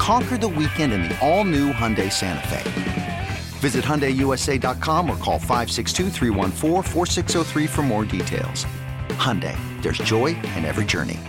Conquer the weekend in the all-new Hyundai Santa Fe. Visit HyundaiUSA.com or call 562 for more details. Hyundai, there's joy in every journey.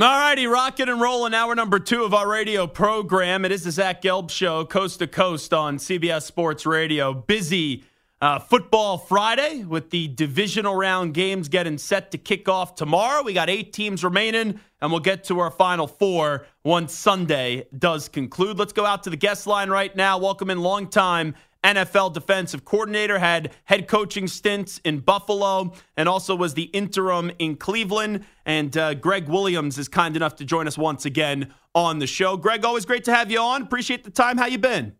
All righty, rocking and rolling. Hour number two of our radio program. It is the Zach Gelb Show, coast to coast on CBS Sports Radio. Busy uh, football Friday with the divisional round games getting set to kick off tomorrow. We got eight teams remaining, and we'll get to our final four once Sunday does conclude. Let's go out to the guest line right now. Welcome in longtime NFL defensive coordinator, had head coaching stints in Buffalo, and also was the interim in Cleveland. And uh, Gregg Williams is kind enough to join us once again on the show. Gregg, always great to have you on. Appreciate the time. How you been?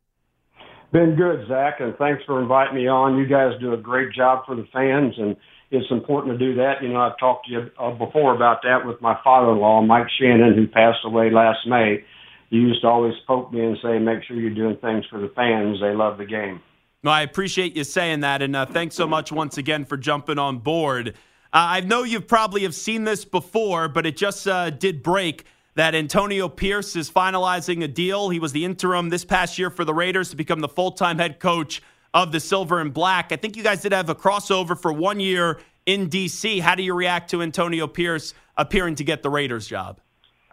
Been good, Zach, and thanks for inviting me on. You guys do a great job for the fans, and it's important to do that. You know, I've talked to you uh, before about that with my father-in-law, Mike Shannon, who passed away last May. He used to always poke me and say, "Make sure you're doing things for the fans. They love the game." Well, I appreciate you saying that, and uh, thanks so much once again for jumping on board. Uh, I know you probably have seen this before, but it just uh, did break that Antonio Pierce is finalizing a deal. He was the interim this past year for the Raiders to become the full time head coach of the Silver and Black. I think you guys did have a crossover for one year in D.C. How do you react to Antonio Pierce appearing to get the Raiders job?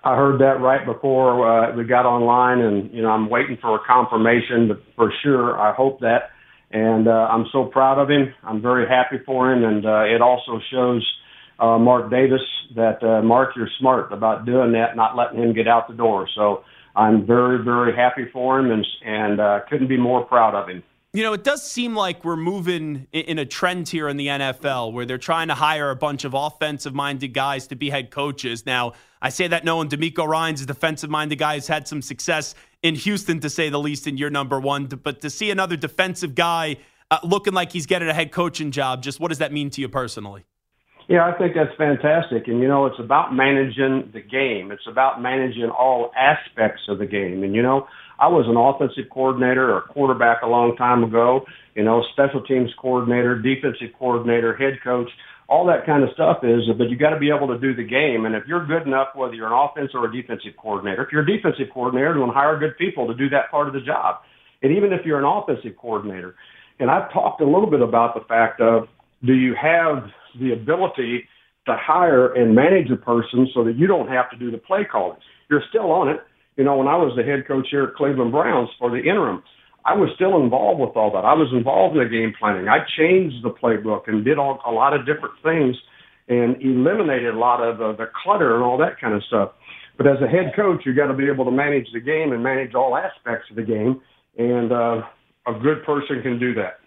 I heard that right before uh, we got online, and you know I'm waiting for a confirmation. But for sure, I hope that, and uh, I'm so proud of him. I'm very happy for him, and uh, it also shows uh, Mark Davis that uh, Mark, you're smart about doing that, not letting him get out the door. So I'm very, very happy for him, and and uh, couldn't be more proud of him. You know, it does seem like we're moving in a trend here in the NFL where they're trying to hire a bunch of offensive minded guys to be head coaches. Now, I say that knowing DeMeco Ryans, a defensive minded guy, has had some success in Houston, to say the least, in year number one. But to see another defensive guy uh, looking like he's getting a head coaching job, just what does that mean to you personally? Yeah, I think that's fantastic. And, you know, it's about managing the game. It's about managing all aspects of the game. And, you know, I was an offensive coordinator or quarterback a long time ago, you know, special teams coordinator, defensive coordinator, head coach, all that kind of stuff is, but you got to be able to do the game. And if you're good enough, whether you're an offensive or a defensive coordinator, if you're a defensive coordinator, then hire good people to do that part of the job. And even if you're an offensive coordinator, and I've talked a little bit about the fact of do you have the ability to hire and manage a person so that you don't have to do the play calling. You're still on it. You know, when I was the head coach here at Cleveland Browns for the interim, I was still involved with all that. I was involved in the game planning. I changed the playbook and did all, a lot of different things and eliminated a lot of the, clutter and all that kind of stuff. But as a head coach, you've got to be able to manage the game and manage all aspects of the game, and uh, a good person can do that.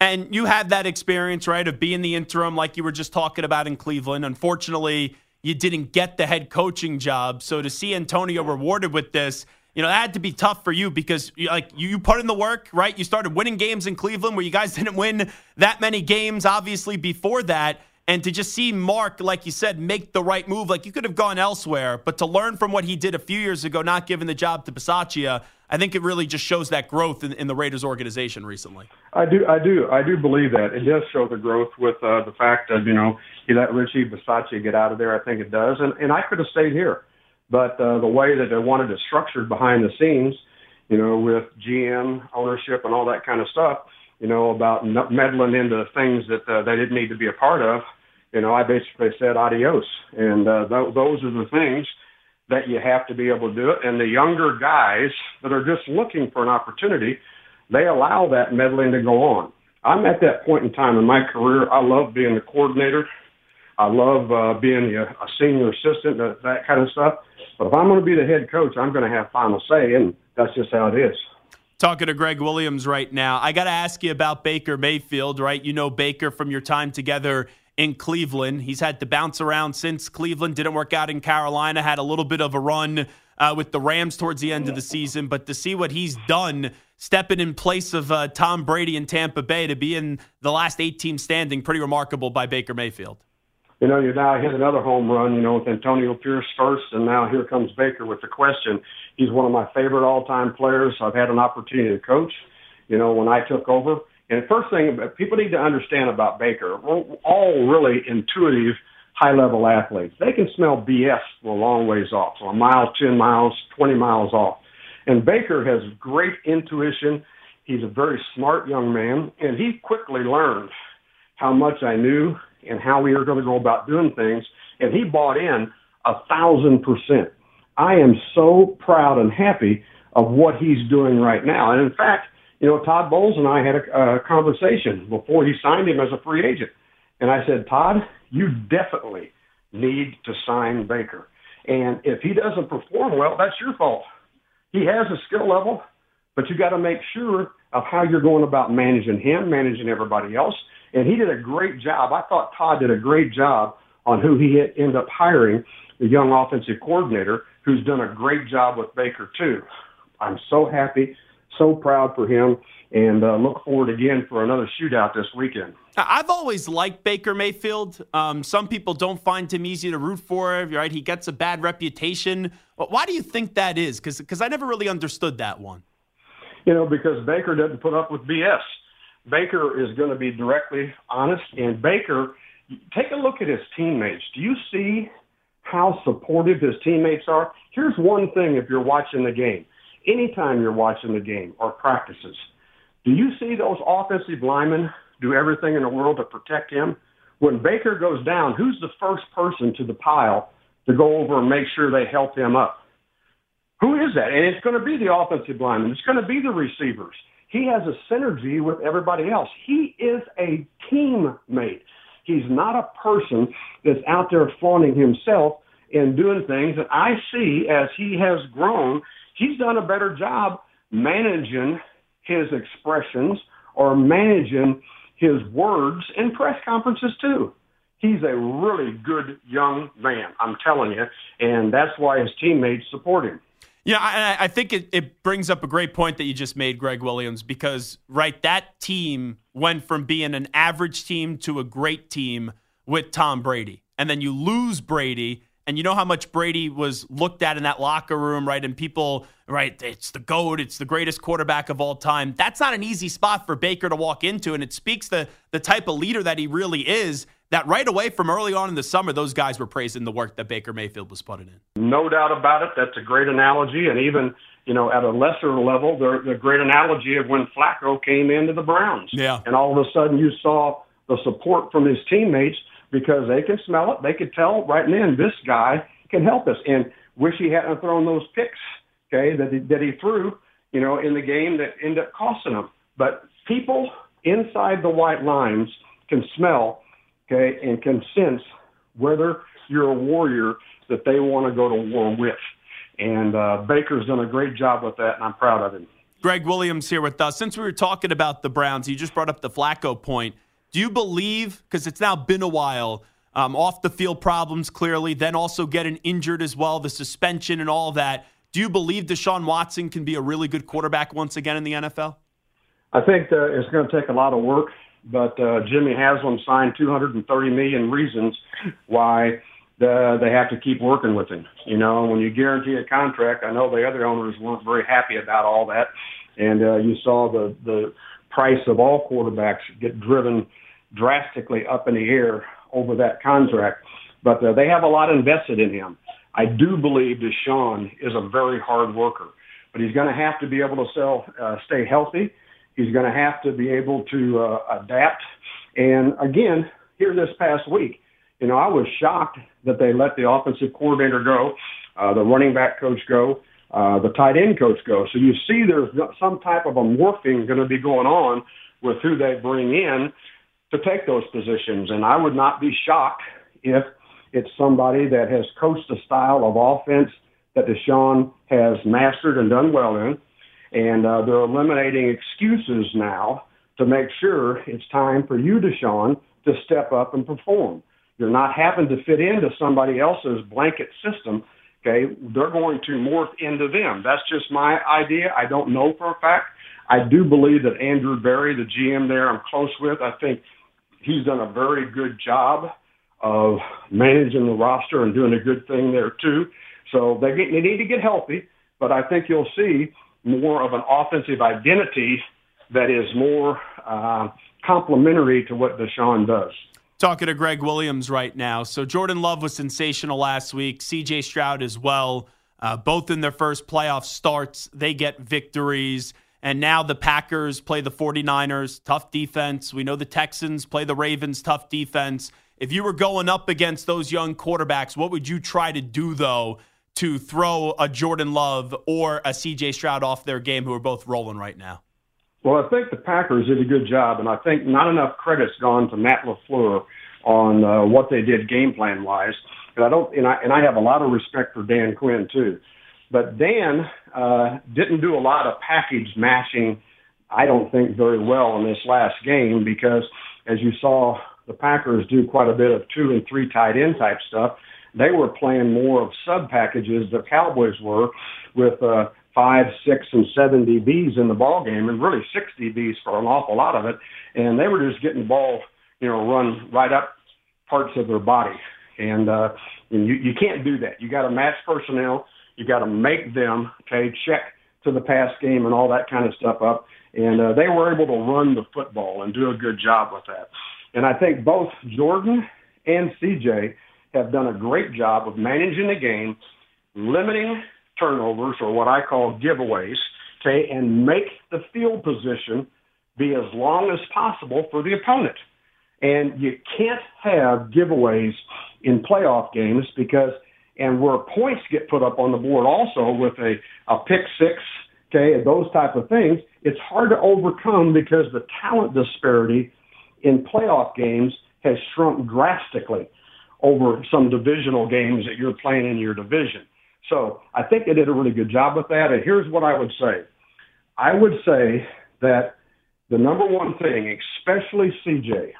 And you had that experience, right, of being the interim, like you were just talking about in Cleveland. Unfortunately, you didn't get the head coaching job. So to see Antonio rewarded with this, you know, that had to be tough for you because like you put in the work, right? You started winning games in Cleveland where you guys didn't win that many games, obviously, before that. And to just see Mark, like you said, make the right move, like you could have gone elsewhere, but to learn from what he did a few years ago, not giving the job to Bisaccia, I think it really just shows that growth in, in, the Raiders organization recently. I do, I do, I do believe that it does show the growth with uh, the fact that you know he let Richie Bisaccia get out of there. I think it does, and and I could have stayed here, but uh, the way that they wanted it structured behind the scenes, you know, with GM ownership and all that kind of stuff, you know, about meddling into things that uh, they didn't need to be a part of you know, I basically said adios. And uh, th- those are the things that you have to be able to do it. And the younger guys that are just looking for an opportunity, they allow that meddling to go on. I'm at that point in time in my career. I love being the coordinator. I love uh, being a, a senior assistant, that, that kind of stuff. But if I'm going to be the head coach, I'm going to have final say, and that's just how it is. Talking to Gregg Williams right now. I got to ask you about Baker Mayfield, right? You know Baker from your time together in Cleveland. He's had to bounce around since Cleveland didn't work out in Carolina, had a little bit of a run uh, with the Rams towards the end of the season. But to see what he's done, stepping in place of uh, Tom Brady in Tampa Bay to be in the last eight team standing, pretty remarkable by Baker Mayfield. You know, you now hit another home run, you know, with Antonio Pierce first, and now here comes Baker with the question. He's one of my favorite all time players. I've had an opportunity to coach, you know, when I took over. And the first thing people need to understand about Baker, we're all really intuitive high level athletes. They can smell BS from a long ways off, so a mile, 10 miles, 20 miles off. And Baker has great intuition. He's a very smart young man, and he quickly learned how much I knew and how we are going to go about doing things. And he bought in a thousand percent. I am so proud and happy of what he's doing right now. And in fact, you know, Todd Bowles and I had a, a conversation before he signed him as a free agent. And I said, Todd, you definitely need to sign Baker. And if he doesn't perform well, that's your fault. He has a skill level, but you got to make sure of how you're going about managing him, managing everybody else. And he did a great job. I thought Todd did a great job on who he ended up hiring, the young offensive coordinator, who's done a great job with Baker too. I'm so happy, so proud for him and uh, look forward again for another shootout this weekend. I've always liked Baker Mayfield. Um, some people don't find him easy to root for. Right, he gets a bad reputation. Why do you think that is? Because I never really understood that one. You know, because Baker doesn't put up with BS. Baker is going to be directly honest, and Baker, take a look at his teammates. Do you see how supportive his teammates are? Here's one thing: if you're watching the game, anytime you're watching the game or practices do you see those offensive linemen do everything in the world to protect him? When Baker goes down, who's the first person to the pile to go over and make sure they help him up? Who is that? And it's going to be the offensive lineman. It's going to be the receivers. He has a synergy with everybody else. He is a teammate. He's not a person that's out there flaunting himself and doing things. And I see as he has grown, he's done a better job managing his expressions or managing his words in press conferences too. He's a really good young man, I'm telling you, and that's why his teammates support him. Yeah, I, I think it, it brings up a great point that you just made, Gregg Williams, because, right, that team went from being an average team to a great team with Tom Brady. And then you lose Brady, and you know how much Brady was looked at in that locker room, right? And people, right, it's the GOAT, it's the greatest quarterback of all time. That's not an easy spot for Baker to walk into. And it speaks to the type of leader that he really is. That right away from early on in the summer, those guys were praising the work that Baker Mayfield was putting in. No doubt about it. That's a great analogy. And even, you know, at a lesser level, the, the great analogy of when Flacco came into the Browns. Yeah. And all of a sudden you saw the support from his teammates because they can smell it. They could tell right then this guy can help us. And wish he hadn't thrown those picks, okay, that he, that he threw, you know, in the game that ended up costing him. But people inside the white lines can smell, okay, and can sense whether you're a warrior that they want to go to war with. And uh, Baker's done a great job with that, and I'm proud of him. Gregg Williams here with us. Since we were talking about the Browns, you just brought up the Flacco point. Do you believe, because it's now been a while, um, off the field problems clearly, then also getting injured as well, the suspension and all that. Do you believe Deshaun Watson can be a really good quarterback once again in the NFL? I think uh, it's going to take a lot of work, but uh, Jimmy Haslam signed 230 million reasons why the, they have to keep working with him. You know, when you guarantee a contract, I know the other owners weren't very happy about all that, and uh, you saw the the price of all quarterbacks get driven drastically up in the air over that contract. But uh, they have a lot invested in him. I do believe Deshaun is a very hard worker, but he's going to have to be able to sell, uh, stay healthy. He's going to have to be able to uh, adapt. And again, here this past week, you know, I was shocked that they let the offensive coordinator go, uh, the running back coach go, uh, the tight end coach go. So you see there's some type of a morphing going to be going on with who they bring in to take those positions. And I would not be shocked if it's somebody that has coached a style of offense that Deshaun has mastered and done well in. And uh, they're eliminating excuses now to make sure it's time for you, Deshaun, to step up and perform. You're not having to fit into somebody else's blanket system. Okay, they're going to morph into them. That's just my idea. I don't know for a fact. I do believe that Andrew Berry, the GM there, I'm close with. I think he's done a very good job of managing the roster and doing a good thing there too. So they, get, they need to get healthy, but I think you'll see more of an offensive identity that is more uh, complementary to what Deshaun does. Talking to Gregg Williams right now. So Jordan Love was sensational last week. CJ Stroud as well. Uh, both in their first playoff starts, they get victories. And now the Packers play the 49ers, tough defense. We know the Texans play the Ravens, tough defense. If you were going up against those young quarterbacks, what would you try to do, though, to throw a Jordan Love or a CJ Stroud off their game who are both rolling right now? Well, I think the Packers did a good job, and I think not enough credit's gone to Matt LaFleur on uh, what they did game plan wise. And I don't, and I, and I have a lot of respect for Dan Quinn too. But Dan uh, didn't do a lot of package matching. I don't think, very well in this last game because, as you saw, the Packers do quite a bit of two and three tight end type stuff. They were playing more of sub packages. The Cowboys were with uh, five, six, and seven DBs in the ball game, and really six DBs for an awful lot of it. And they were just getting the ball, you know, run right up parts of their body. And uh, and you you can't do that. You got to match personnel. You got to make them okay check to the pass game and all that kind of stuff up. And uh, they were able to run the football and do a good job with that. And I think both Jordan and CJ have done a great job of managing the game, limiting turnovers or what I call giveaways, okay, and make the field position be as long as possible for the opponent. And you can't have giveaways in playoff games because, and where points get put up on the board also with a, a pick six, okay, those type of things, it's hard to overcome because the talent disparity in playoff games has shrunk drastically over some divisional games that you're playing in your division. So I think they did a really good job with that. And here's what I would say. I would say that the number one thing, especially CJ,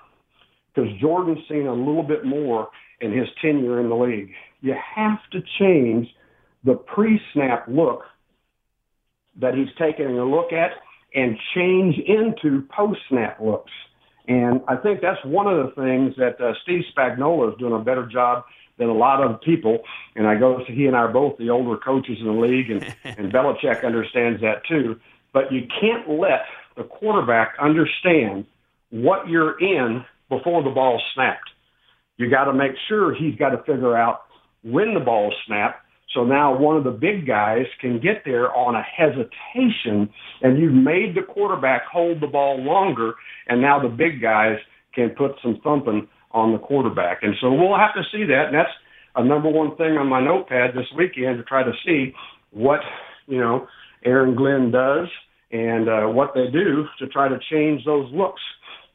because Jordan's seen a little bit more in his tenure in the league, you have to change the pre-snap look that he's taking a look at and change into post-snap looks. And I think that's one of the things that uh, Steve Spagnuolo is doing a better job than a lot of people. And I go, he and I are both the older coaches in the league, and, and Belichick understands that too. But you can't let the quarterback understand what you're in before the ball snapped. You got to make sure he's got to figure out when the ball snapped so now one of the big guys can get there on a hesitation, and you've made the quarterback hold the ball longer, and now the big guys can put some thumping on the quarterback. And so we'll have to see that, and that's a number one thing on my notepad this weekend to try to see what you know Aaron Glenn does and uh, what they do to try to change those looks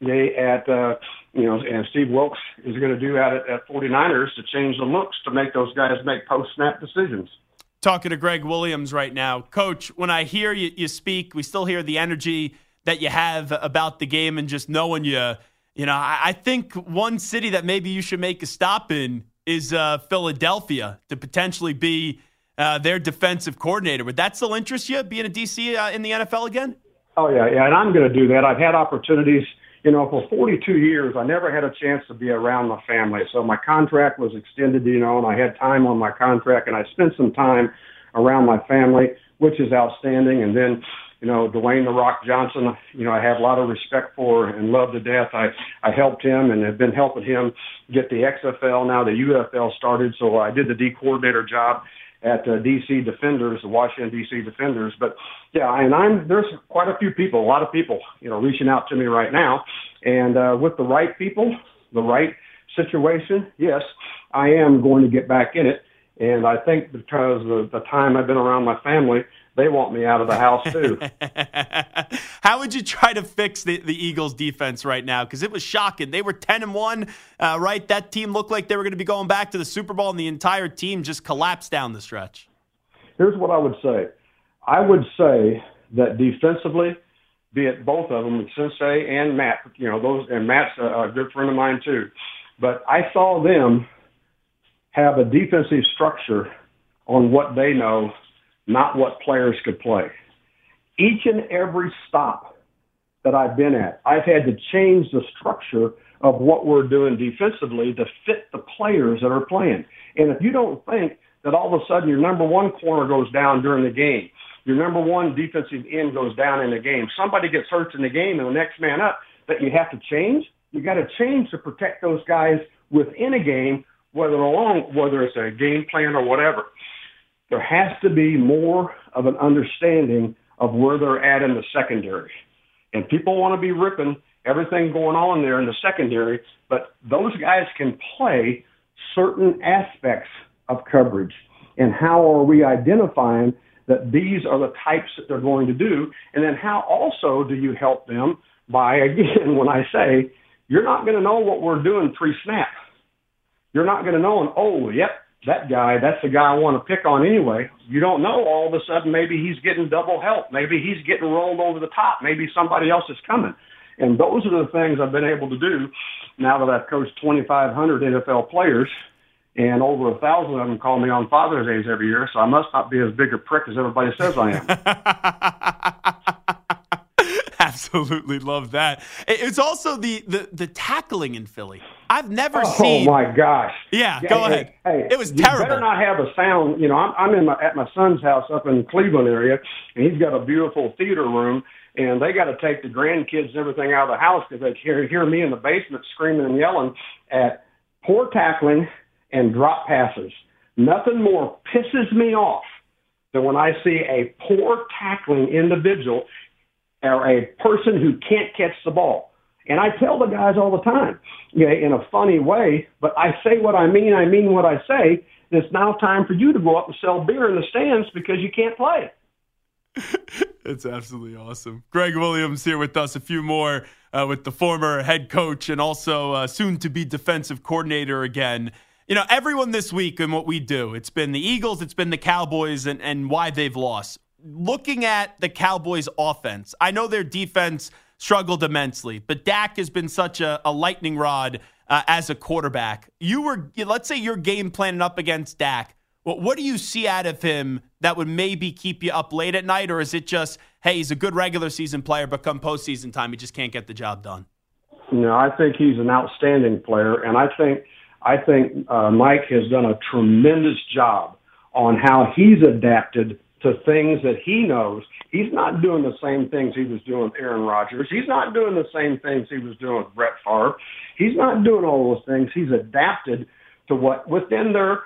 they at uh, you know, and Steve Wilks is going to do at, at 49ers to change the looks to make those guys make post snap decisions. Talking to Gregg Williams right now. Coach, when I hear you, you speak, we still hear the energy that you have about the game and just knowing you. You know, I, I think one city that maybe you should make a stop in is uh, Philadelphia to potentially be uh, their defensive coordinator. Would that still interest you, being a DC uh, in the NFL again? Oh, yeah, yeah. And I'm going to do that. I've had opportunities – you know, for 42 years, I never had a chance to be around my family. So my contract was extended, you know, and I had time on my contract, and I spent some time around my family, which is outstanding. And then, you know, Dwayne the Rock Johnson, you know, I have a lot of respect for and love to death. I I helped him and have been helping him get the XFL now the UFL started. So I did the D coordinator job at uh, DC Defenders, the Washington DC Defenders. But yeah, and I'm there's quite a few people, a lot of people, you know, reaching out to me right now, and uh, with the right people, the right situation, yes, I am going to get back in it. And I think because of the time I've been around my family, they want me out of the house too. How would you try to fix the, the Eagles defense right now? Because it was shocking. They were 10 and 1, uh, right? That team looked like they were going to be going back to the Super Bowl, and the entire team just collapsed down the stretch. Here's what I would say I would say that defensively, be it both of them, Desai and Matt, you know, those, and Matt's a, a good friend of mine too. But I saw them have a defensive structure on what they know, not what players could play. Each and every stop that I've been at, I've had to change the structure of what we're doing defensively to fit the players that are playing. And if you don't think that all of a sudden your number one corner goes down during the game, your number one defensive end goes down in the game, somebody gets hurt in the game and the next man up, that you have to change, you got to change to protect those guys within a game whether along whether it's a game plan or whatever. There has to be more of an understanding of where they're at in the secondary. And people want to be ripping everything going on there in the secondary, but those guys can play certain aspects of coverage. And how are we identifying that these are the types that they're going to do? And then how also do you help them by, again, when I say, you're not going to know what we're doing pre snap you're not going to know, and oh, yep, that guy, that's the guy I want to pick on anyway. You don't know all of a sudden maybe he's getting double help. Maybe he's getting rolled over the top. Maybe somebody else is coming. And those are the things I've been able to do now that I've coached 2,500 NFL players and over a thousand of them call me on Father's Days every year, so I must not be as big a prick as everybody says I am. Absolutely love that. It's also the, the the tackling in Philly. I've never oh, seen. Oh my gosh! Yeah, go hey, ahead. Hey, it was you terrible. better not have a sound. You know, I'm, I'm in my at my son's house up in Cleveland area, and he's got a beautiful theater room, and they got to take the grandkids and everything out of the house because they hear hear me in the basement screaming and yelling at poor tackling and drop passes. Nothing more pisses me off than when I see a poor tackling individual or a person who can't catch the ball. And I tell the guys all the time, yeah, in a funny way, but I say what I mean, I mean what I say. It's now time for you to go up and sell beer in the stands because you can't play. it's absolutely awesome. Gregg Williams here with us. A few more uh, with the former head coach and also uh, soon to be defensive coordinator again. You know, everyone this week and what we do, it's been the Eagles, it's been the Cowboys, and, and why they've lost looking at the Cowboys' offense, I know their defense struggled immensely, but Dak has been such a, a lightning rod uh, as a quarterback. You were, let's say, you're game planning up against Dak. Well, what do you see out of him that would maybe keep you up late at night, or is it just, hey, he's a good regular season player, but come postseason time, he just can't get the job done? No, I think he's an outstanding player, and I think I think uh, Mike has done a tremendous job on how he's adapted to things that he knows. He's not doing the same things he was doing with Aaron Rodgers. He's not doing the same things he was doing with Brett Favre. He's not doing all those things. He's adapted to what within their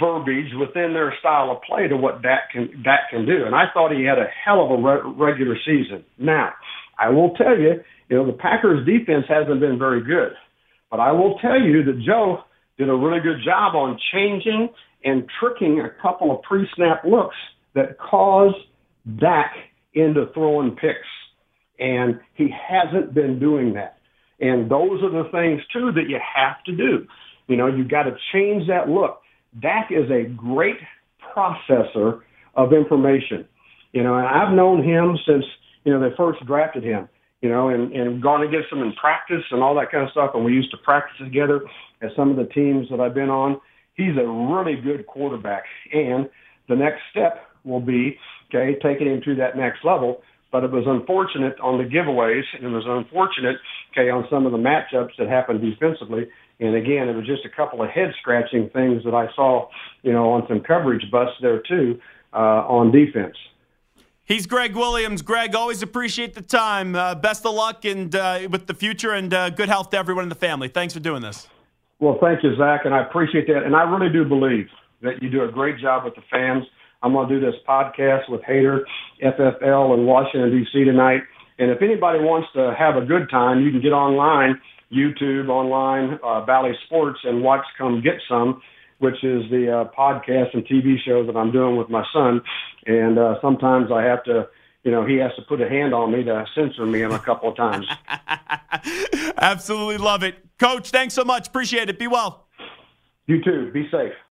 verbiage, within their style of play, to what Dak can Dak can do. And I thought he had a hell of a re- regular season. Now, I will tell you, you know, the Packers' defense hasn't been very good, but I will tell you that Joe did a really good job on changing and tricking a couple of pre-snap looks that caused Dak into throwing picks. And he hasn't been doing that. And those are the things, too, that you have to do. You know, you've got to change that look. Dak is a great processor of information. You know, and I've known him since, you know, they first drafted him, you know, and, and gone against him in practice and all that kind of stuff. And we used to practice together at some of the teams that I've been on. He's a really good quarterback. And the next step will be, okay, taking him to that next level. But it was unfortunate on the giveaways, and it was unfortunate, okay, on some of the matchups that happened defensively. And again, it was just a couple of head scratching things that I saw, you know, on some coverage busts there too uh, on defense. He's Gregg Williams. Gregg, always appreciate the time. Uh, best of luck and uh, with the future, and uh, good health to everyone in the family. Thanks for doing this. Well, thank you, Zach, and I appreciate that. And I really do believe that you do a great job with the fans. I'm going to do this podcast with Hater FFL in Washington, D.C. tonight. And if anybody wants to have a good time, you can get online, YouTube, online, uh, Bally Sports, and watch Come Get Some which is the uh, podcast and TV show that I'm doing with my son. And uh, sometimes I have to, you know, he has to put a hand on me to censor me a couple of times. Absolutely love it. Coach, thanks so much. Appreciate it. Be well. You too. Be safe.